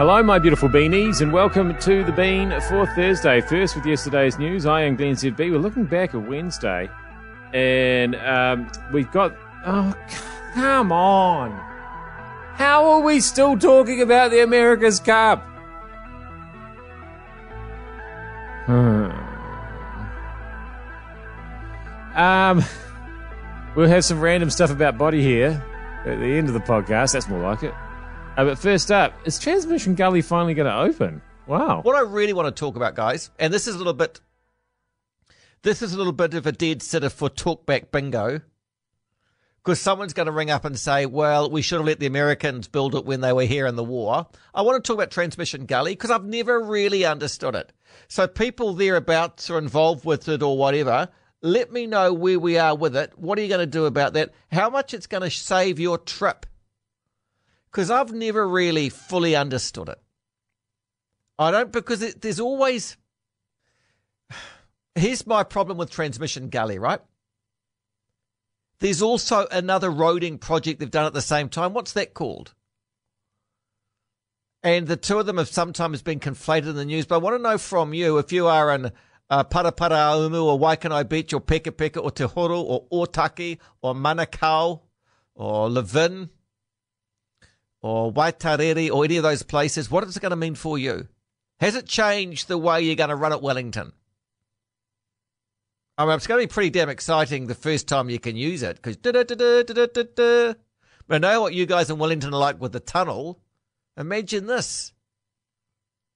Hello, my beautiful beanies, and welcome to the Bean for Thursday. First, with yesterday's news, I am Glenn ZB. We're looking back at Wednesday, and um, we've got. Oh, come on. How are we still talking about the America's Cup? Hmm. Um, we'll have some random stuff about body here at the end of the podcast. That's more like it. Uh, but first up, is Transmission Gully finally going to open? Wow. What I really want to talk about, guys, and this is a little bit, this is a little bit of a dead sitter for talkback bingo, because someone's going to ring up and say, "Well, we should have let the Americans build it when they were here in the war." I want to talk about Transmission Gully because I've never really understood it. So people thereabouts are involved with it or whatever. Let me know where we are with it. What are you going to do about that? How much it's going to save your trip? Because I've never really fully understood it. I don't because it, there's always. Here's my problem with Transmission Gully, right? There's also another roading project they've done at the same time. What's that called? And the two of them have sometimes been conflated in the news. But I want to know from you if you are in uh, Paraparaumu or Waikanae Beach or Peka Peka or Te Horo or Otaki or Manakau or Levin or Waitarere or any of those places, what is it going to mean for you? Has it changed the way you're going to run at Wellington? I mean, it's going to be pretty damn exciting the first time you can use it because. But I know what you guys in Wellington are like with the tunnel. Imagine this.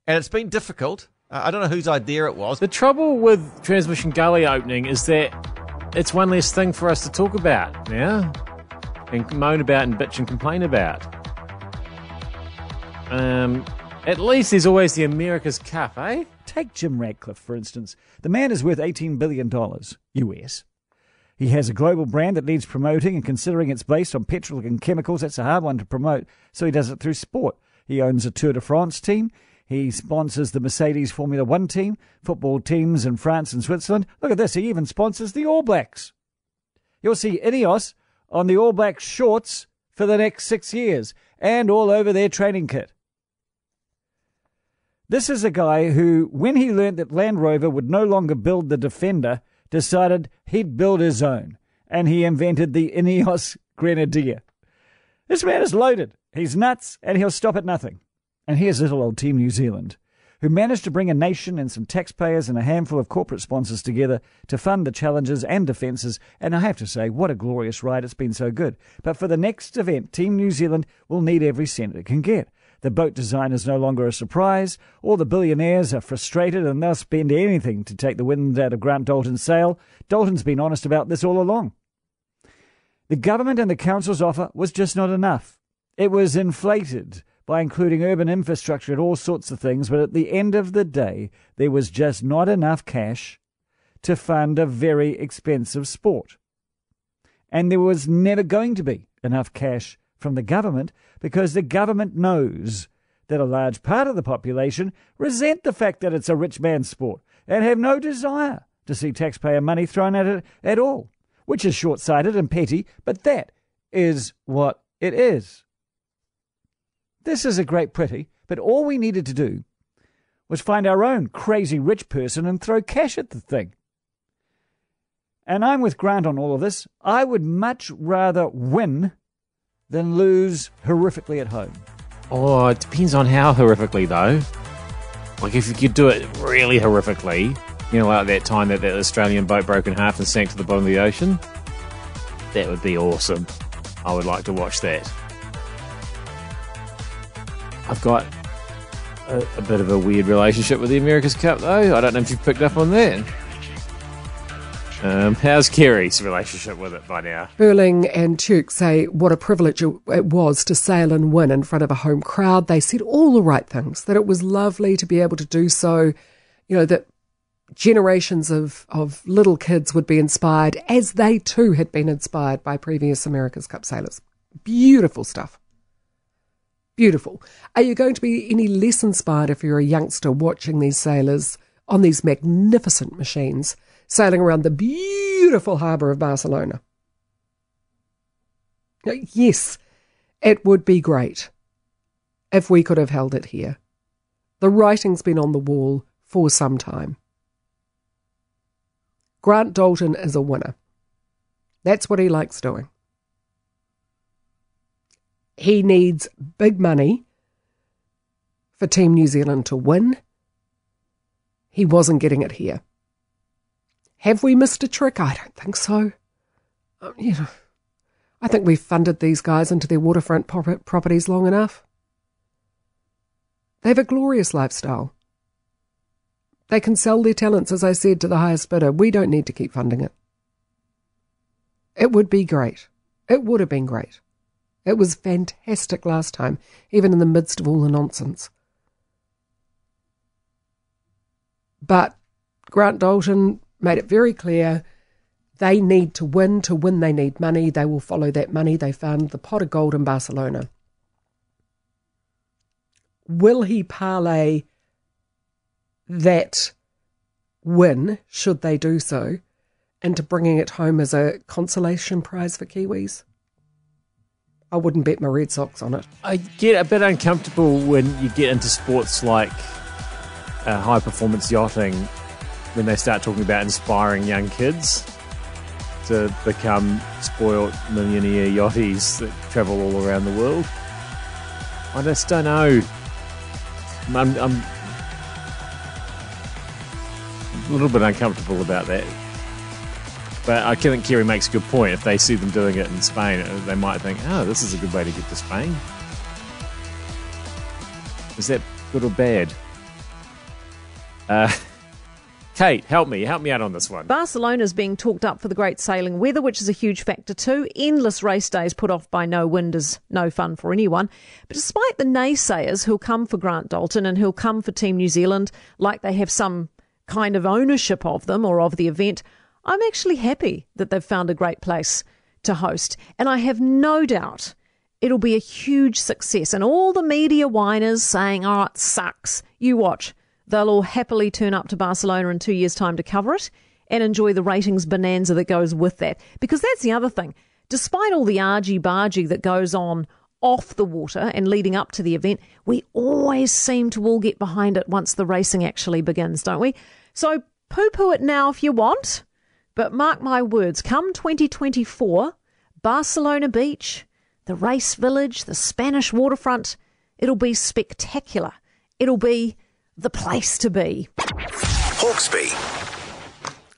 And it's been difficult. I don't know whose idea it was. The trouble with Transmission Gully opening is that it's one less thing for us to talk about, yeah? And moan about and bitch and complain about. Um, at least there's always the America's Cup, eh? Take Jim Ratcliffe, for instance. The man is worth $18 billion US. He has a global brand that needs promoting, and considering it's based on petrol and chemicals, that's a hard one to promote, so he does it through sport. He owns a Tour de France team. He sponsors the Mercedes Formula One team, football teams in France and Switzerland. Look at this, he even sponsors the All Blacks. You'll see Ineos on the All Blacks shorts for the next six years and all over their training kit. This is a guy who, when he learned that Land Rover would no longer build the Defender, decided he'd build his own, and he invented the Ineos Grenadier. This man is loaded. He's nuts, and he'll stop at nothing. And here's little old Team New Zealand, who managed to bring a nation and some taxpayers and a handful of corporate sponsors together to fund the challenges and defences. And I have to say, what a glorious ride. It's been so good. But for the next event, Team New Zealand will need every cent it can get. The boat design is no longer a surprise. All the billionaires are frustrated and they'll spend anything to take the wind out of Grant Dalton's sail. Dalton's been honest about this all along. The government and the council's offer was just not enough. It was inflated by including urban infrastructure and all sorts of things, but at the end of the day, there was just not enough cash to fund a very expensive sport. And there was never going to be enough cash from the government because the government knows that a large part of the population resent the fact that it's a rich man's sport and have no desire to see taxpayer money thrown at it at all, which is short sighted and petty, but that is what it is. This is a great pretty, but all we needed to do was find our own crazy rich person and throw cash at the thing. And I'm with Grant on all of this. I would much rather win than lose horrifically at home? Oh, it depends on how horrifically, though. Like, if you could do it really horrifically, you know, like that time that that Australian boat broke in half and sank to the bottom of the ocean, that would be awesome. I would like to watch that. I've got a, a bit of a weird relationship with the America's Cup, though. I don't know if you've picked up on that. Um, how's Kerre's relationship with it by now? Burling and Tuke say what a privilege it was to sail and win in front of a home crowd. They said all the right things, that it was lovely to be able to do so, you know, that generations of, of little kids would be inspired, as they too had been inspired by previous America's Cup sailors. Beautiful stuff. Beautiful. Are you going to be any less inspired if you're a youngster watching these sailors on these magnificent machines? Sailing around the beautiful harbour of Barcelona. Yes, it would be great. if we could have held it here. The writing's been on the wall for some time. Grant Dalton is a winner. That's what he likes doing. He needs big money for Team New Zealand to win. He wasn't getting it here. Have we missed a trick? I don't think so. Um, you know, I think we've funded these guys into their waterfront prop- properties long enough. They have a glorious lifestyle. They can sell their talents, as I said, to the highest bidder. We don't need to keep funding it. It would be great. It would have been great. It was fantastic last time, even in the midst of all the nonsense. But Grant Dalton made it very clear they need to win. To win, they need money. They will follow that money. They found the pot of gold in Barcelona. Will he parlay that win, should they do so, into bringing it home as a consolation prize for Kiwis? I wouldn't bet my red socks on it. I get a bit uncomfortable when you get into sports like uh, high performance yachting when they start talking about inspiring young kids to become spoilt millionaire yachties that travel all around the world. I just don't know. I'm, I'm a little bit uncomfortable about that. But I think Kerre makes a good point. If they see them doing it in Spain, uh, they might think, oh, this is a good way to get to Spain. Is that good or bad? Uh, Kate, help me. Help me out on this one. Barcelona's being talked up for the great sailing weather, which is a huge factor too. Endless race days put off by no wind is no fun for anyone. But despite the naysayers who'll come for Grant Dalton and who'll come for Team New Zealand like they have some kind of ownership of them or of the event, I'm actually happy that they've found a great place to host. And I have no doubt it'll be a huge success. And all the media whiners saying, oh, it sucks. You watch. They'll all happily turn up to Barcelona in two years' time to cover it and enjoy the ratings bonanza that goes with that. Because that's the other thing. Despite all the argy bargy that goes on off the water and leading up to the event, we always seem to all get behind it once the racing actually begins, don't we? So poo poo it now if you want. But mark my words, come 2024, Barcelona Beach, the race village, the Spanish waterfront, it'll be spectacular. It'll be the place to be. Hawkesby.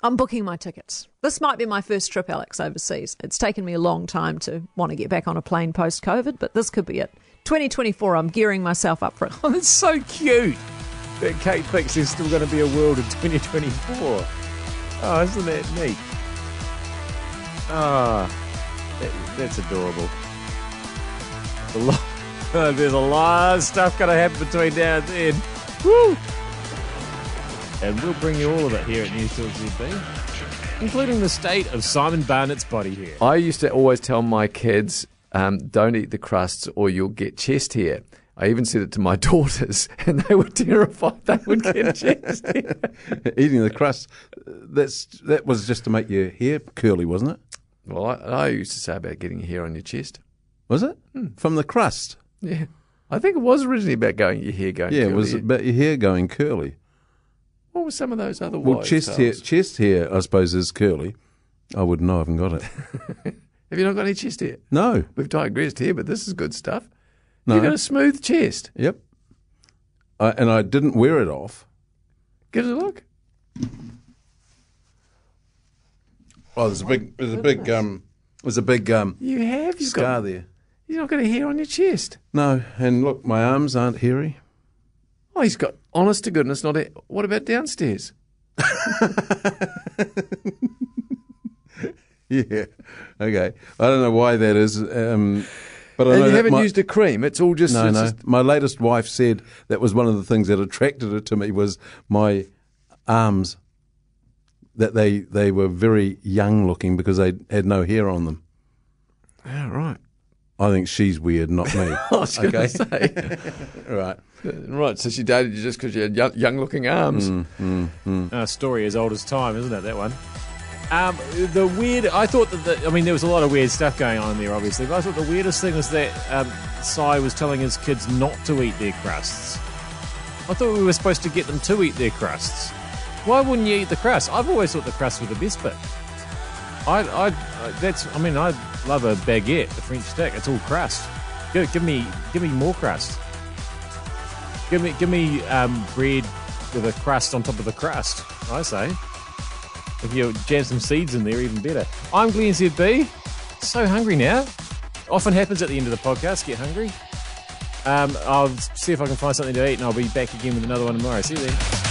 I'm booking my tickets. This might be my first trip, Alex, overseas. It's taken me a long time to want to get back on a plane post COVID, but this could be it. 2024, I'm gearing myself up for it. Oh, that's so cute that Kate thinks there's still going to be a world in 2024. Oh, isn't that neat? Ah, that, that's adorable. A lot, there's a lot of stuff going to happen between now and then. Woo! And we'll bring you all of it here at News Talk ZB, including the state of Simon Barnett's body here. I used to always tell my kids, um, don't eat the crusts or you'll get chest hair. I even said it to my daughters, and they were terrified they would get chest hair. Eating the crust, that's that was just to make your hair curly, wasn't it? Well, I, I used to say about getting hair on your chest. Was it from the crust? Yeah. I think it was originally about going your hair going Yeah, curly. it was about your hair going curly. What were some of those other ones? Well, chest hair, chest hair, I suppose, is curly. I wouldn't know. I haven't got it. Have you not got any chest hair? No, We've digressed here, but this is good stuff. no. You've got a smooth chest. Yep. I, and I didn't wear it off. Give it a look. Oh, there's a big, there's a big, um, there's a big um, You have. You've scar got. there. You've not got a hair on your chest. No, and look, my arms aren't hairy. Oh, he's got. Honest to goodness, not. A, what about downstairs? Yeah. Okay. I don't know why that is, um, but I And you haven't my- used a cream. It's all just. No, no. just- My latest wife said that was one of the things that attracted her to me was my arms. That they they were very young looking because they had no hair on them. Yeah, right. I think she's weird, not me. I was going to Okay. say. right. right. So she dated you just because you had young, young-looking arms. Mm. A story as old as time, isn't it? That one. Um, the weird. I thought that. The, I mean, there was a lot of weird stuff going on there, obviously. But I thought the weirdest thing was that um, Sai was telling his kids not to eat their crusts. I thought we were supposed to get them to eat their crusts. Why wouldn't you eat the crust? I've always thought the crusts were the best bit. I, I, I that's. I mean, I love a baguette, a French stick. It's all crust. Give, give me, give me more crust. Give me, give me um, bread with a crust on top of the crust. I say. If you jam some seeds in there, even better. I'm Glenn ZB. So hungry now. Often happens at the end of the podcast. Get hungry. Um, I'll see if I can find something to eat, and I'll be back again with another one tomorrow. See you then.